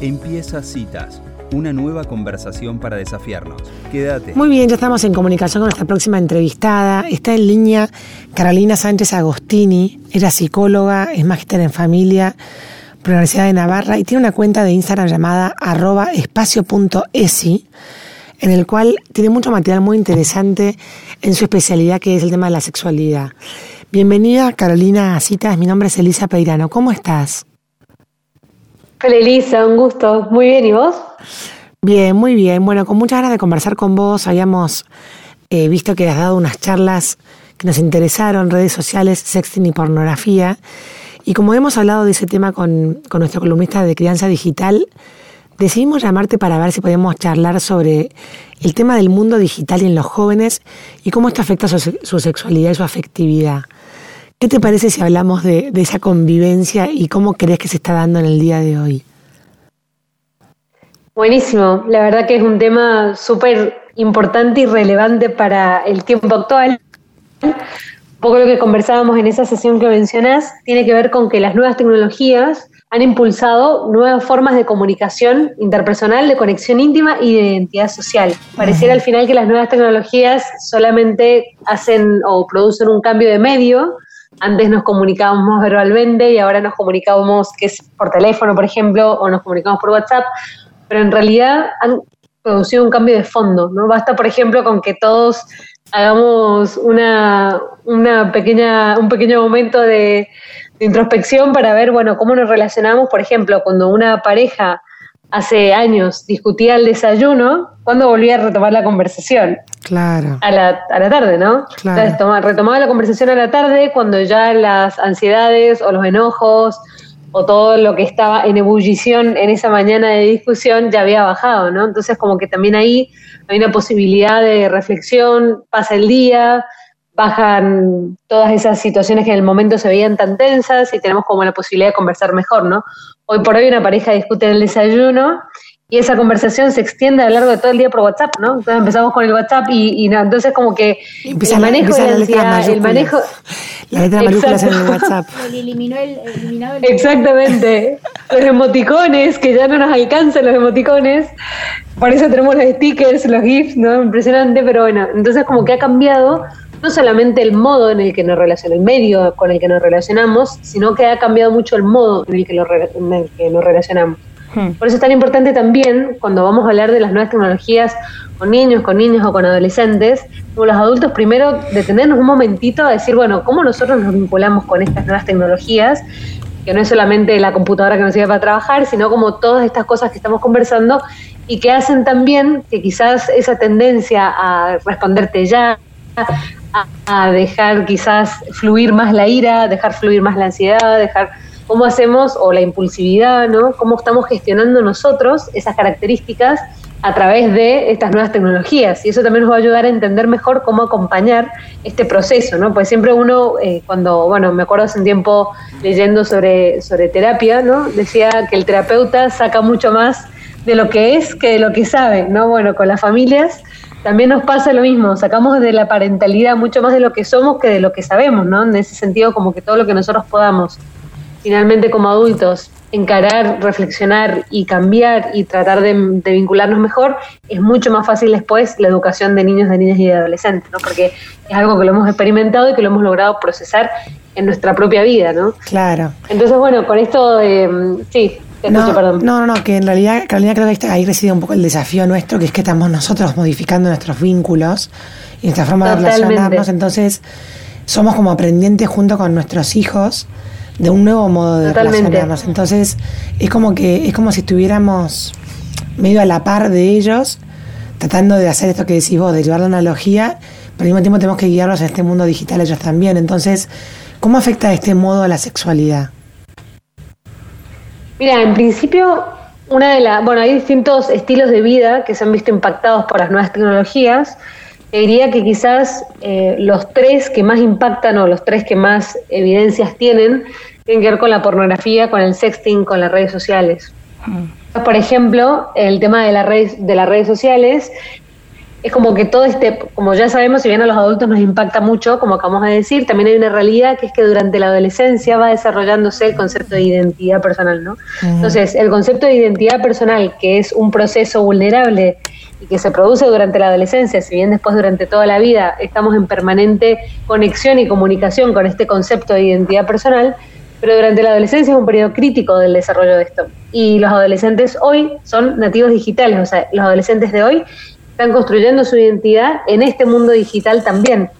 Empieza Citas, una nueva conversación para desafiarnos. Quédate. Muy bien, ya estamos en comunicación con nuestra próxima entrevistada. Está en línea Carolina Sánchez Agostini. Era psicóloga, es magíster en familia por la Universidad de Navarra y tiene una cuenta de Instagram llamada espacio.esi en el cual tiene mucho material muy interesante en su especialidad que es el tema de la sexualidad. Bienvenida Carolina a Citas, mi nombre es Elisa Peirano. ¿Cómo estás? Hola Elisa, un gusto. Muy bien, ¿y vos? Bien, muy bien. Bueno, con muchas ganas de conversar con vos. Habíamos eh, visto que has dado unas charlas que nos interesaron, redes sociales, sexting y pornografía. Y como hemos hablado de ese tema con, con nuestro columnista de crianza digital, decidimos llamarte para ver si podíamos charlar sobre el tema del mundo digital y en los jóvenes y cómo esto afecta su, su sexualidad y su afectividad. ¿Qué te parece si hablamos de, esa convivencia y cómo crees que se está dando en el día de hoy? Buenísimo, la verdad que es un tema súper importante y relevante para el tiempo actual. Un poco lo que conversábamos en esa sesión que mencionas tiene que ver con que las nuevas tecnologías han impulsado nuevas formas de comunicación interpersonal, de conexión íntima y de identidad social. Pareciera al final que las nuevas tecnologías solamente hacen o producen un cambio de medio, antes nos comunicábamos verbalmente y ahora nos comunicábamos que es por teléfono, por ejemplo, o nos comunicamos por WhatsApp, pero en realidad han producido un cambio de fondo, ¿no? Basta, por ejemplo, con que todos hagamos una, pequeña, un pequeño momento de, de introspección para ver, bueno, cómo nos relacionamos, por ejemplo, cuando una pareja hace años discutía el desayuno, ¿cuándo volvía a retomar la conversación? Claro. A la, a la tarde, ¿no? Claro. Entonces, retomaba la conversación a la tarde cuando ya las ansiedades o los enojos o todo lo que estaba en ebullición en esa mañana de discusión ya había bajado, ¿no? Entonces como que también ahí hay una posibilidad de reflexión, pasa el día, bajan todas esas situaciones que en el momento se veían tan tensas y tenemos como la posibilidad de conversar mejor, ¿no? Hoy por hoy una pareja discute en el desayuno y esa conversación se extiende a lo largo de todo el día por WhatsApp, ¿no? Entonces empezamos con el WhatsApp y, y no, entonces como que Empieza el la- manejo empieza de la la letra ansiedad, el manejo... La letra mayúsculas en el. WhatsApp. El eliminó el, eliminado el Exactamente. Los emoticones, que ya no nos alcanzan los emoticones. Por eso tenemos los stickers, los GIFs, ¿no? Impresionante, pero bueno, entonces como que ha cambiado no solamente el modo en el que nos relacionamos, el medio con el que nos relacionamos, sino que ha cambiado mucho el modo en el que, lo en el que nos relacionamos. Hmm. Por eso es tan importante también, cuando vamos a hablar de las nuevas tecnologías con niños, con niños o con adolescentes, como los adultos, primero detenernos un momentito a decir, bueno, ¿cómo nosotros nos vinculamos con estas nuevas tecnologías? Que no es solamente la computadora que nos sirve para trabajar, sino como todas estas cosas que estamos conversando y que hacen también que quizás esa tendencia a responderte ya, a, dejar quizás fluir más la ira, dejar fluir más la ansiedad, dejar cómo hacemos, o la impulsividad, ¿no? Cómo estamos gestionando nosotros esas características a través de estas nuevas tecnologías. Y eso también nos va a ayudar a entender mejor cómo acompañar este proceso, ¿no? Pues siempre uno, eh, cuando, bueno, me acuerdo hace un tiempo leyendo sobre, sobre terapia, ¿no? Decía que el terapeuta saca mucho más de lo que es que de lo que sabe, ¿no? Bueno, con las familias también nos pasa lo mismo, sacamos de la parentalidad mucho más de lo que somos que de lo que sabemos, ¿no? En ese sentido, como que todo lo que nosotros podamos finalmente como adultos encarar, reflexionar y cambiar y tratar de, de vincularnos mejor, es mucho más fácil después la educación de niños, de niñas y de adolescentes, ¿no? Porque es algo que lo hemos experimentado y que lo hemos logrado procesar en nuestra propia vida, ¿no? Claro. Entonces, bueno, con esto, eh, sí, te escucho, No, perdón. no, no, no, que en realidad, Carolina, creo que ahí reside un poco el desafío nuestro, que es que estamos nosotros modificando nuestros vínculos y nuestra forma de Totalmente. relacionarnos. Entonces, somos como aprendientes junto con nuestros hijos de un nuevo modo de Totalmente. relacionarnos. Entonces, es como que, es como si estuviéramos medio a la par de ellos, tratando de hacer esto que decís vos, de llevar la analogía, pero al mismo tiempo tenemos que guiarlos en este mundo digital ellos también. Entonces, ¿cómo afecta este modo a la sexualidad? Mira, en principio, una de las, bueno, hay distintos estilos de vida que se han visto impactados por las nuevas tecnologías. Te diría que quizás eh, los tres que más impactan o los tres que más evidencias tienen tienen que ver con la pornografía, con el sexting, con las redes sociales. Por ejemplo, el tema de, las redes, de las redes sociales es como que todo este, como ya sabemos, si bien a los adultos nos impacta mucho, como acabamos de decir, también hay una realidad que es que durante la adolescencia va desarrollándose el concepto de identidad personal, ¿no? Entonces, el concepto de identidad personal, que es un proceso vulnerable y que se produce durante la adolescencia, si bien después durante toda la vida estamos en permanente conexión y comunicación con este concepto de identidad personal, pero durante la adolescencia es un periodo crítico del desarrollo de esto. Y los adolescentes hoy son nativos digitales, o sea, los adolescentes de hoy están construyendo su identidad en este mundo digital también.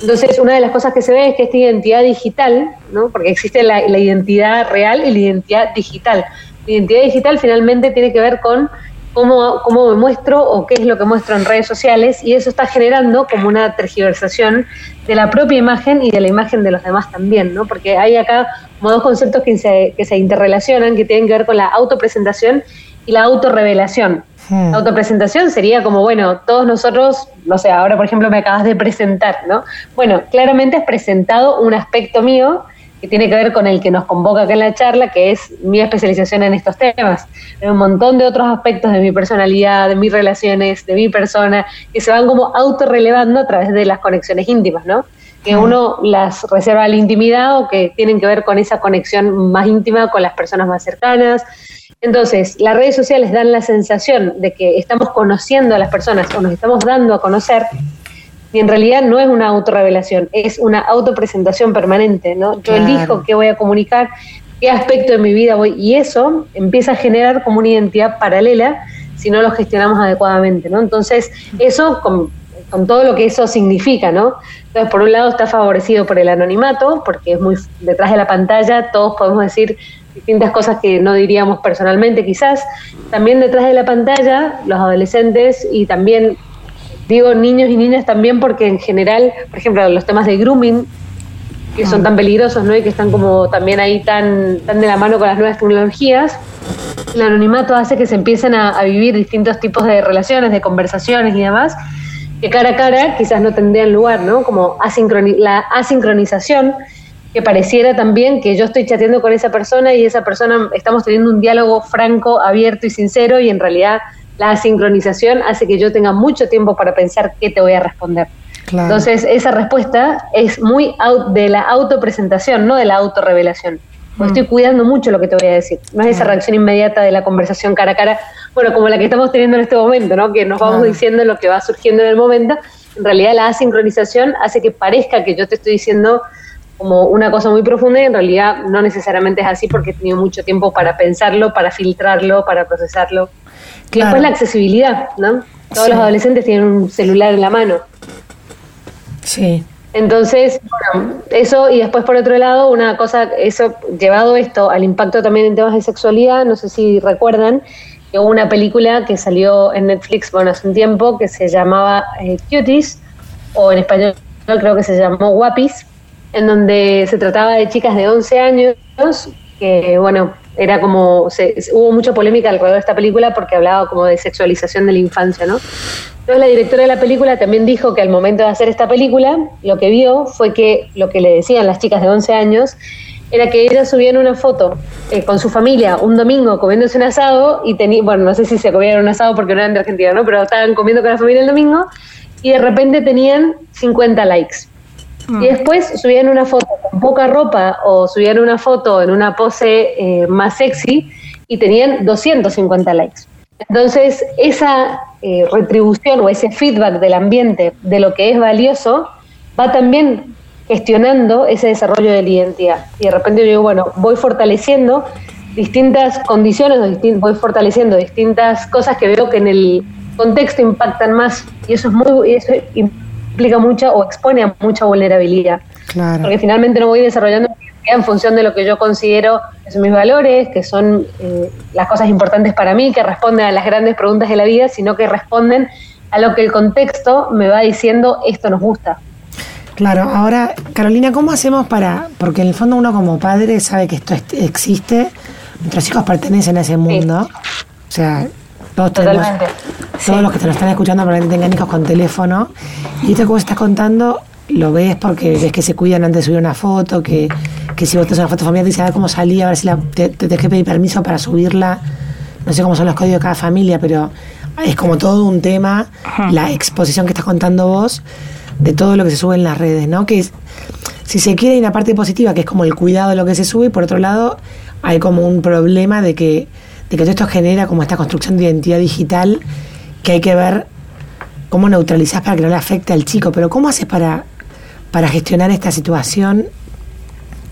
Entonces, una de las cosas que se ve es que esta identidad digital, ¿no? porque existe la, identidad real y la identidad digital. La identidad digital finalmente tiene que ver con cómo, cómo me muestro o qué es lo que muestro en redes sociales y eso está generando como una tergiversación de la propia imagen y de la imagen de los demás también, ¿no? Porque hay acá como dos conceptos que se, que se interrelacionan, que tienen que ver con la autopresentación y la autorrevelación. Hmm. La autopresentación sería como, bueno, todos nosotros, no sé, ahora por ejemplo me acabas de presentar, ¿no? Bueno, claramente has presentado un aspecto mío que tiene que ver con el que nos convoca acá en la charla, que es mi especialización en estos temas. Hay un montón de otros aspectos de mi personalidad, de mis relaciones, de mi persona, que se van como autorrelevando a través de las conexiones íntimas, ¿no? Que uno las reserva a la intimidad o que tienen que ver con esa conexión más íntima con las personas más cercanas. Entonces, las redes sociales dan la sensación de que estamos conociendo a las personas o nos estamos dando a conocer y en realidad no es una autorrevelación, es una autopresentación permanente, ¿no? Yo elijo qué voy a comunicar, qué aspecto de mi vida voy, y eso empieza a generar como una identidad paralela si no lo gestionamos adecuadamente, ¿no? Entonces, eso con, con todo lo que eso significa, ¿no? Entonces, por un lado está favorecido por el anonimato, porque es muy detrás de la pantalla, todos podemos decir distintas cosas que no diríamos personalmente quizás. También detrás de la pantalla, los adolescentes y también Digo niños y niñas también porque en general, por ejemplo, los temas de grooming, que son tan peligrosos, ¿no? Y que están como también ahí tan, tan de la mano con las nuevas tecnologías, el anonimato hace que se empiecen a, vivir distintos tipos de relaciones, de conversaciones y demás, que cara a cara quizás no tendrían lugar, ¿no? Como la asincronización, que pareciera también que yo estoy chateando con esa persona y esa persona estamos teniendo un diálogo franco, abierto y sincero y en realidad la sincronización hace que yo tenga mucho tiempo para pensar qué te voy a responder. Entonces, esa respuesta es muy de la autopresentación, no de la autorrevelación. Mm. Estoy cuidando mucho lo que te voy a decir. No es esa reacción inmediata de la conversación cara a cara, bueno, como la que estamos teniendo en este momento, ¿no? Que nos vamos diciendo lo que va surgiendo en el momento. En realidad, la asincronización hace que parezca que yo te estoy diciendo como una cosa muy profunda y en realidad no necesariamente es así porque he tenido mucho tiempo para pensarlo, para filtrarlo, para procesarlo. Y después la accesibilidad, ¿no? Todos los adolescentes tienen un celular en la mano. Sí. Entonces, bueno, eso y después por otro lado, una cosa, eso llevado esto al impacto también en temas de sexualidad, no sé si recuerdan, que hubo una película que salió en Netflix, bueno, hace un tiempo, que se llamaba eh, Cuties, o en español creo que se llamó Guapis, en donde se trataba de chicas de 11 años que, bueno, era como, se, hubo mucha polémica alrededor de esta película porque hablaba como de sexualización de la infancia, ¿no? Entonces la directora de la película también dijo que al momento de hacer esta película, lo que vio fue que lo que le decían las chicas de 11 años era que ellas subían una foto eh, con su familia un domingo comiéndose un asado y tenían, bueno, no sé si se comían un asado porque no eran de Argentina, ¿no? Pero estaban comiendo con la familia el domingo y de repente tenían 50 likes. Y mm. después subían una foto con poca ropa o subían una foto en una pose eh, más sexy y tenían 250 likes. Entonces, esa eh, retribución o ese feedback del ambiente de lo que es valioso va también gestionando ese desarrollo de la identidad. Y de repente yo digo, bueno, voy fortaleciendo distintas condiciones, voy fortaleciendo distintas cosas que veo que en el contexto impactan más y eso es muy eso implica mucha o expone a mucha vulnerabilidad. Porque finalmente no voy desarrollando en función de lo que yo considero que son mis valores, que son eh, las cosas importantes para mí, que responden a las grandes preguntas de la vida, sino que responden a lo que el contexto me va diciendo esto nos gusta. Claro, ahora, Carolina, ¿cómo hacemos para.? Porque en el fondo uno como padre sabe que esto existe, nuestros hijos pertenecen a ese mundo. O sea, todos tenemos, todos los que te lo están escuchando probablemente tengan hijos con teléfono. Y esto como estás contando, lo ves porque ves que se cuidan antes de subir una foto, que, que si vos tenés una foto familiar te dice a ver cómo salía, a ver si la, te, te tenés que pedir permiso para subirla. No sé cómo son los códigos de cada familia, pero es como todo un tema, la exposición que estás contando vos, de todo lo que se sube en las redes, ¿no? Que si se quiere hay una parte positiva, que es como el cuidado de lo que se sube, y por otro lado hay como un problema de que, de que todo esto genera como esta construcción de identidad digital que hay que ver cómo neutralizás para que no le afecte al chico, pero ¿cómo haces para, para gestionar esta situación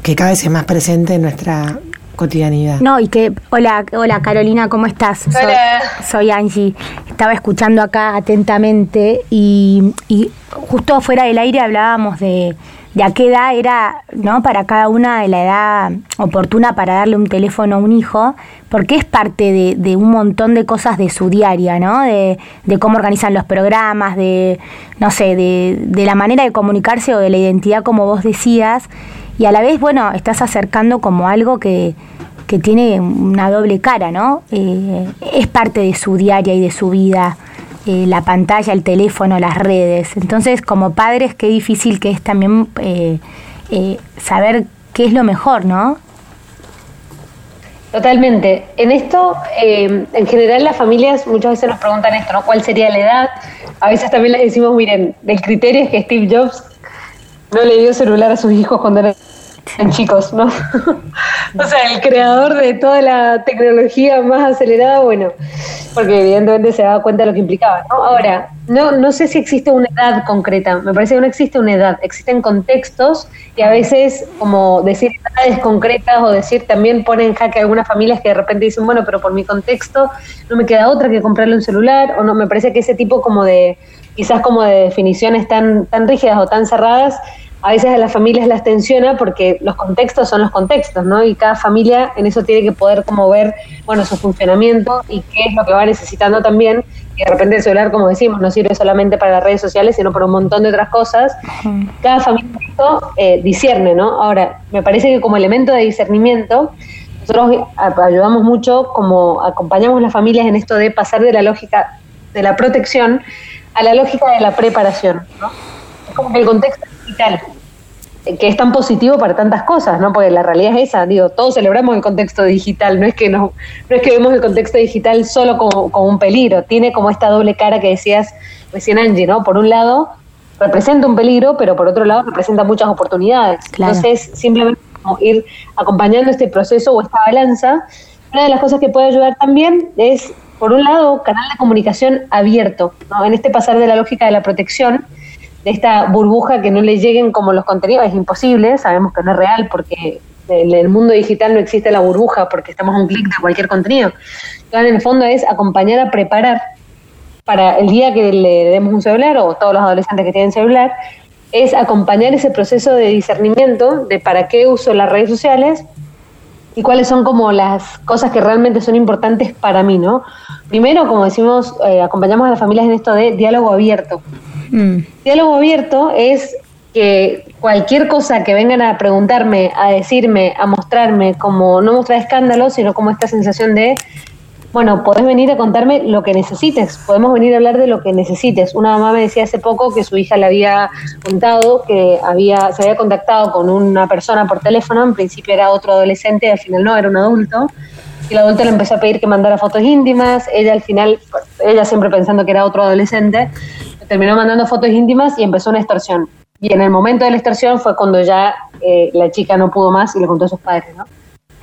que cada vez es más presente en nuestra cotidianidad. No, y que, hola, hola Carolina, ¿cómo estás? Hola. Soy, Angie. Estaba escuchando acá atentamente y, y justo fuera del aire hablábamos de, de a qué edad era, ¿no? Para cada una de la edad oportuna para darle un teléfono a un hijo, porque es parte de, de un montón de cosas de su diaria, ¿no? De, de, cómo organizan los programas, de, no sé, de, de la manera de comunicarse o de la identidad, como vos decías y a la vez, bueno, estás acercando como algo que, que tiene una doble cara, ¿no? Eh, es parte de su diaria y de su vida, eh, la pantalla, el teléfono, las redes. Entonces, como padres, qué difícil que es también eh, saber qué es lo mejor, ¿no? Totalmente. En esto, en general, las familias muchas veces nos preguntan esto, ¿no? ¿Cuál sería la edad? A veces también les decimos, miren, el criterio es que Steve Jobs no le dio celular a sus hijos cuando eran chicos, ¿no? o sea, el creador de toda la tecnología más acelerada, bueno, porque evidentemente se daba cuenta de lo que implicaba, ¿no? Ahora, no, no sé si existe una edad concreta, me parece que no existe una edad, existen contextos y a veces como decir edades concretas o decir también ponen en jaque algunas familias que de repente dicen, bueno, pero por mi contexto no me queda otra que comprarle un celular o no, me parece que ese tipo como de quizás como de definiciones tan, tan rígidas o tan cerradas, a veces a las familias las tensiona porque los contextos son los contextos, ¿no? Y cada familia en eso tiene que poder como ver, bueno, su funcionamiento y qué es lo que va necesitando también. Y de repente el celular, como decimos, no sirve solamente para las redes sociales, sino para un montón de otras cosas. Cada familia esto eh, discierne, ¿no? Ahora, me parece que como elemento de discernimiento, nosotros ayudamos mucho, como acompañamos a las familias en esto de pasar de la lógica de la protección a la lógica de la preparación. ¿no? Es como que el contexto digital, eh, que es tan positivo para tantas cosas, ¿no? Porque la realidad es esa, digo, todos celebramos el contexto digital, no es que no, no es que vemos el contexto digital solo como, como un peligro, tiene como esta doble cara que decías recién Angie, ¿no? Por un lado, representa un peligro, pero por otro lado representa muchas oportunidades. Entonces, simplemente ir acompañando este proceso o esta balanza, una de las cosas que puede ayudar también es por un lado, canal de comunicación abierto, ¿no? en este pasar de la lógica de la protección, de esta burbuja que no le lleguen como los contenidos, es imposible, sabemos que no es real porque en el mundo digital no existe la burbuja porque estamos a un clic de cualquier contenido. Entonces, en el fondo es acompañar a preparar para el día que le demos un celular o todos los adolescentes que tienen celular, es acompañar ese proceso de discernimiento de para qué uso las redes sociales y cuáles son como las cosas que realmente son importantes para mí, ¿no? Primero, como decimos, eh, acompañamos a las familias en esto de diálogo abierto. Mm. Diálogo abierto es que cualquier cosa que vengan a preguntarme, a decirme, a mostrarme, como no mostrar escándalos, sino como esta sensación de bueno, podés venir a contarme lo que necesites, podemos venir a hablar de lo que necesites. Una mamá me decía hace poco que su hija le había contado que había, se había contactado con una persona por teléfono, en principio era otro adolescente, al final no, era un adulto, y el adulto le empezó a pedir que mandara fotos íntimas, ella al final, ella siempre pensando que era otro adolescente, terminó mandando fotos íntimas y empezó una extorsión. Y en el momento de la extorsión fue cuando ya eh, la chica no pudo más y le contó a sus padres, ¿no?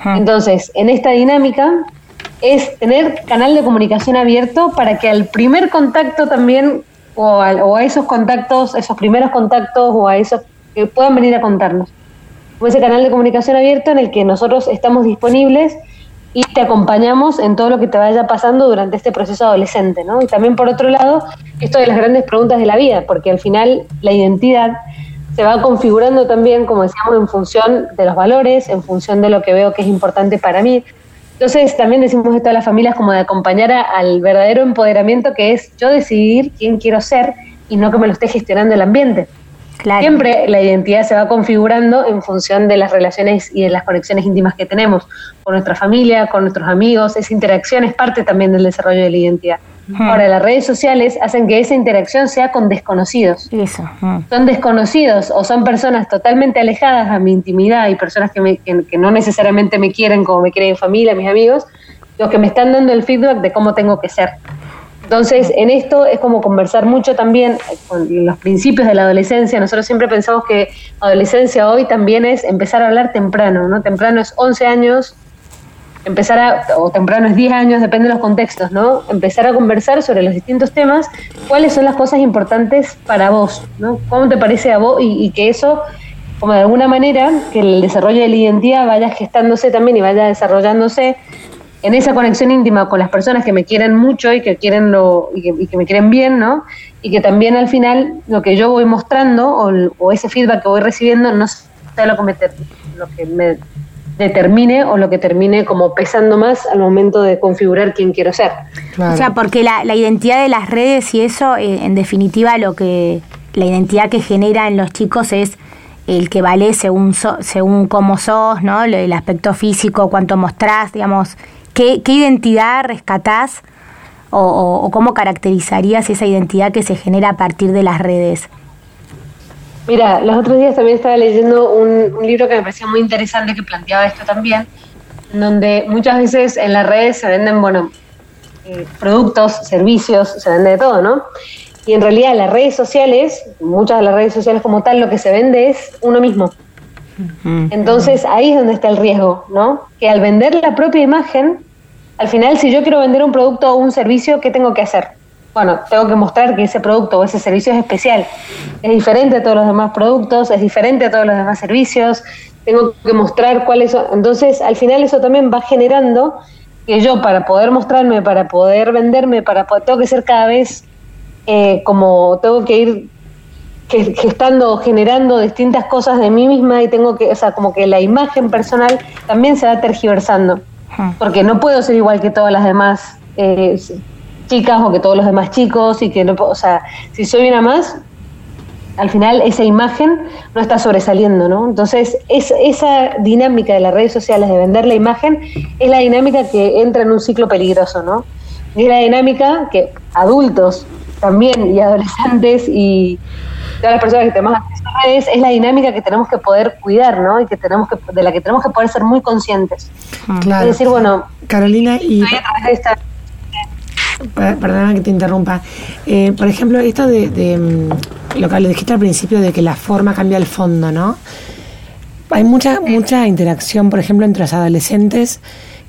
Entonces, en esta dinámica, es tener canal de comunicación abierto para que al primer contacto también, o a, esos contactos, esos primeros contactos, o a esos que puedan venir a contarnos. O ese canal de comunicación abierto en el que nosotros estamos disponibles y te acompañamos en todo lo que te vaya pasando durante este proceso adolescente, ¿no? Y también por otro lado, esto de las grandes preguntas de la vida, porque al final la identidad se va configurando también, como decíamos, en función de los valores, en función de lo que veo que es importante para mí, entonces también decimos esto a las familias como de acompañar al verdadero empoderamiento que es yo decidir quién quiero ser y no que me lo esté gestionando el ambiente. Siempre la identidad se va configurando en función de las relaciones y de las conexiones íntimas que tenemos con nuestra familia, con nuestros amigos. Esa interacción es parte también del desarrollo de la identidad. Ahora, las redes sociales hacen que esa interacción sea con desconocidos. Eso. Son desconocidos o son personas totalmente alejadas a mi intimidad y personas que, que, no necesariamente me quieren como me quieren mi familia, mis amigos, los que me están dando el feedback de cómo tengo que ser. Entonces, en esto es como conversar mucho también con los principios de la adolescencia. Nosotros siempre pensamos que adolescencia hoy también es empezar a hablar temprano, ¿no? Temprano es 11 años, empezar a, o temprano es 10 años, depende de los contextos, ¿no? Empezar a conversar sobre los distintos temas, cuáles son las cosas importantes para vos, ¿no? ¿Cómo te parece a vos? Y, y que eso, como de alguna manera, que el desarrollo de la identidad vaya gestándose también y vaya desarrollándose en esa conexión íntima con las personas que me quieren mucho y que quieren lo y que, y que me quieren bien, ¿no? Y que también al final lo que yo voy mostrando o, o ese feedback que voy recibiendo no sea lo que me, lo que me determine o lo que termine como pesando más al momento de configurar quién quiero ser. Claro. O sea, porque la, la identidad de las redes y eso, eh, en definitiva, lo que la identidad que genera en los chicos es el que vale según so- según cómo sos, ¿no? El aspecto físico, cuánto mostrás, digamos, qué, identidad rescatás o, cómo caracterizarías esa identidad que se genera a partir de las redes. Mira, los otros días también estaba leyendo un, libro que me parecía muy interesante que planteaba esto también, donde muchas veces en las redes se venden, bueno, eh, productos, servicios, se vende de todo, ¿no? Y en realidad las redes sociales, muchas de las redes sociales como tal, lo que se vende es uno mismo. Entonces ahí es donde está el riesgo, ¿no? Que al vender la propia imagen, al final si yo quiero vender un producto o un servicio, ¿qué tengo que hacer? Bueno, tengo que mostrar que ese producto o ese servicio es especial. Es diferente a todos los demás productos, es diferente a todos los demás servicios. Tengo que mostrar cuáles son. Entonces, al final eso también va generando que yo para poder mostrarme, para poder venderme, para poder, tengo que ser cada vez eh, como tengo que ir gestando generando distintas cosas de mí misma y tengo que, o sea, como que la imagen personal también se va tergiversando. Porque no puedo ser igual que todas las demás eh, chicas o que todos los demás chicos y que no, o sea, si soy una más, al final esa imagen no está sobresaliendo, ¿no? Entonces, es, esa dinámica de las redes sociales de vender la imagen es la dinámica que entra en un ciclo peligroso, ¿no? Y es la dinámica que adultos también y adolescentes y todas las personas que tenemos acceso a redes es la dinámica que tenemos que poder cuidar, ¿no? Y que tenemos que, de la que tenemos que poder ser muy conscientes. Claro. Es decir, bueno, Carolina, y estoy a través de esta Per- Perdona que te interrumpa. Eh, por ejemplo, esto de, de, mm, lo que le dijiste al principio de que la forma cambia el fondo, ¿no? Hay mucha mucha interacción, por ejemplo, entre los adolescentes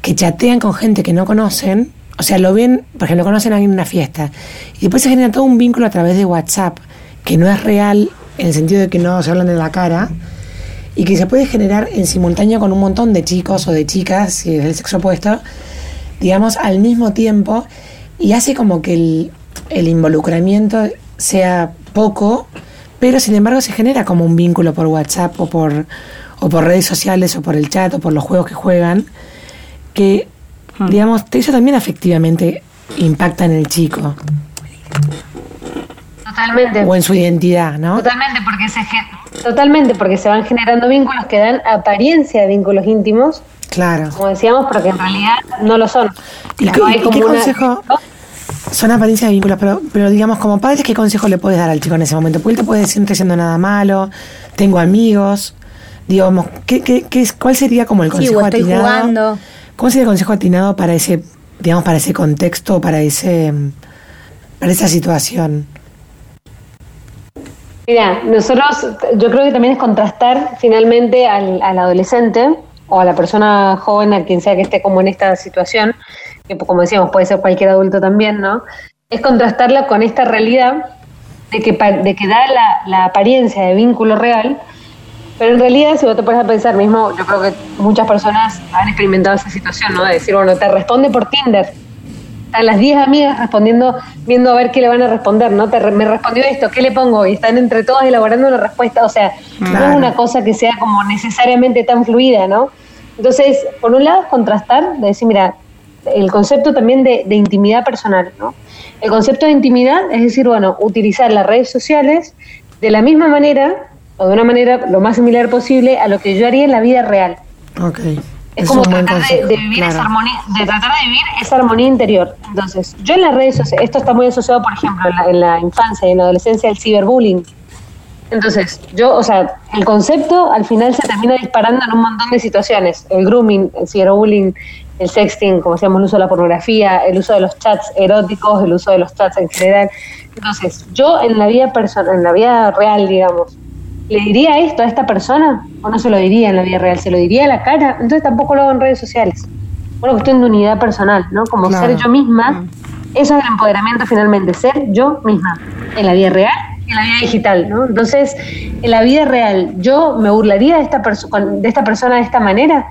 que chatean con gente que no conocen, o sea, lo ven, por ejemplo, conocen a alguien en una fiesta, y después se genera todo un vínculo a través de WhatsApp, que no es real en el sentido de que no se hablan de la cara, y que se puede generar en simultáneo con un montón de chicos o de chicas, si es el sexo opuesto, digamos, al mismo tiempo y hace como que el, el involucramiento sea poco, pero sin embargo se genera como un vínculo por WhatsApp o por, o por redes sociales o por el chat o por los juegos que juegan, que, digamos, eso también afectivamente impacta en el chico totalmente. o en su identidad, ¿no? Totalmente, porque se gen- totalmente, porque se van generando vínculos que dan apariencia de vínculos íntimos, Claro. como decíamos, pero que en realidad no lo son. ¿Y, qué- no hay y como qué una- consejo? Son apariencias de vínculos, pero, pero digamos, como padres, ¿qué consejo le puedes dar al chico en ese momento? Porque él te puede decir, no estoy haciendo nada malo, tengo amigos, digamos, ¿qué, qué, qué es, ¿cuál sería como el Sí, consejo estoy atinado? jugando. ¿Cómo sería el consejo atinado para ese, digamos, para ese contexto, para ese, para esa situación? Mira, nosotros, yo creo que también es contrastar finalmente al, al adolescente o a la persona joven, a quien sea que esté como en esta situación, que como decíamos puede ser cualquier adulto también, ¿no? Es contrastarla con esta realidad de que, de que da la, la apariencia de vínculo real, pero en realidad si vos te pones a pensar mismo, yo creo que muchas personas han experimentado esa situación, ¿no? De decir, bueno, te responde por Tinder, están las 10 amigas respondiendo, viendo a ver qué le van a responder, ¿no? Te me respondió esto, ¿qué le pongo? Y están entre todas elaborando una respuesta, o sea, no es una cosa que sea como necesariamente tan fluida, ¿no? Entonces, por un lado es contrastar, de decir, mira, el concepto también de, de intimidad personal, ¿no? El concepto de intimidad es decir, bueno, utilizar las redes sociales de la misma manera o de una manera lo más similar posible a lo que yo haría en la vida real. Ok. Es como tratar de, consejo, de vivir claro. esa armonía, de tratar de vivir esa armonía interior. Entonces, yo en las redes sociales, esto está muy asociado, por ejemplo, en la, en la infancia y en la adolescencia, al ciberbullying. Entonces, yo, o sea, el concepto al final se termina disparando en un montón de situaciones. El grooming, el ciberbullying, el sexting, como decíamos, el uso de la pornografía, el uso de los chats eróticos, el uso de los chats en general. Entonces, yo en la vida personal, en la vida real, digamos, ¿le diría esto a esta persona? ¿O no se lo diría en la vida real? ¿Se lo diría a la cara? Entonces tampoco lo hago en redes sociales. Una cuestión de unidad personal, ¿no? Como ser yo misma. Mm. Eso es el empoderamiento finalmente, ser yo misma, en la vida real y en la vida digital, ¿no? Entonces, en la vida real, ¿yo me burlaría de esta, de esta persona de esta manera?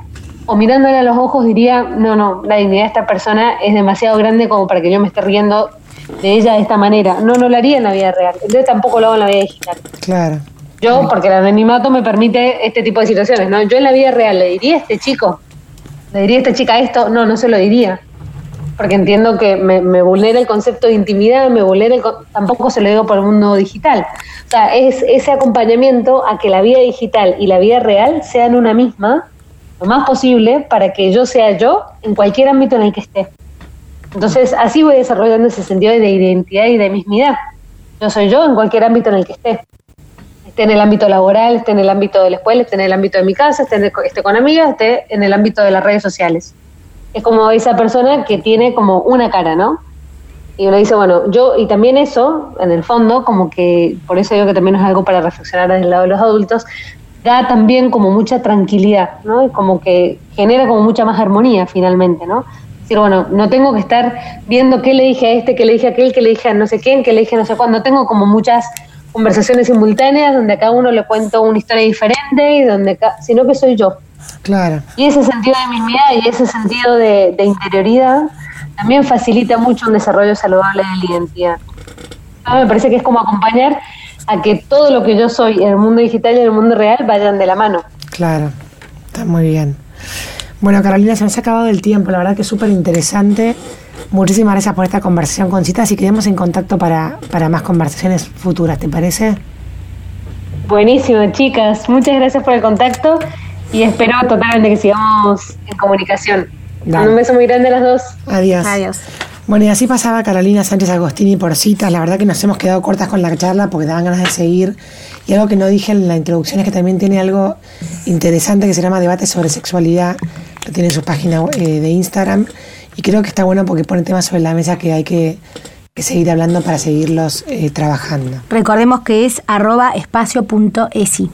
o mirándole a los ojos diría, no, no, la dignidad de esta persona es demasiado grande como para que yo me esté riendo de ella de esta manera. No, no lo haría en la vida real. Entonces tampoco lo hago en la vida digital. Claro. Yo, porque el anonimato me permite este tipo de situaciones, ¿no? Yo en la vida real le diría a este chico, le diría a esta chica esto, no, no se lo diría. Porque entiendo que me, me vulnera el concepto de intimidad, me vulnera el, tampoco se lo digo por el mundo digital. O sea, es ese acompañamiento a que la vida digital y la vida real sean una misma, lo más posible para que yo sea yo en cualquier ámbito en el que esté. Entonces, así voy desarrollando ese sentido de identidad y de mismidad. Yo soy yo en cualquier ámbito en el que esté. Esté en el ámbito laboral, esté en el ámbito de la escuela, esté en el ámbito de mi casa, esté, esté con amigas, esté en el ámbito de las redes sociales. Es como esa persona que tiene como una cara, ¿no? Y uno dice, bueno, yo, y también eso, en el fondo, como que, por eso digo que también es algo para reflexionar del lado de los adultos, da también como mucha tranquilidad, ¿no? Y como que genera como mucha más armonía finalmente, ¿no? Es decir, bueno, no tengo que estar viendo qué le dije a este, qué le dije a aquel, qué le dije a no sé quién, qué le dije a no sé cuándo. Tengo como muchas conversaciones simultáneas donde a cada uno le cuento una historia diferente y donde, sino que soy yo. Claro. Y ese sentido de mismidad y ese sentido de, de interioridad también facilita mucho un desarrollo saludable de la identidad. A mí me parece que es como acompañar a que todo lo que yo soy en el mundo digital y en el mundo real vayan de la mano. Claro, está muy bien. Bueno, Carolina, se nos ha acabado el tiempo, la verdad que es súper interesante. Muchísimas gracias por esta conversación con Citas y quedemos en contacto para, para más conversaciones futuras, ¿te parece? Buenísimo, chicas. Muchas gracias por el contacto y espero totalmente que sigamos en comunicación. Un beso muy grande a las dos. Adiós. Adiós. Bueno, y así pasaba Carolina Sánchez Agostini por citas. La verdad que nos hemos quedado cortas con la charla porque daban ganas de seguir. Y algo que no dije en la introducción es que también tiene algo interesante que se llama Debate sobre Sexualidad, que tiene su página eh, de Instagram. Y creo que está bueno porque pone temas sobre la mesa que hay que, seguir hablando para seguirlos eh, trabajando. Recordemos que es arroba espacio.esi.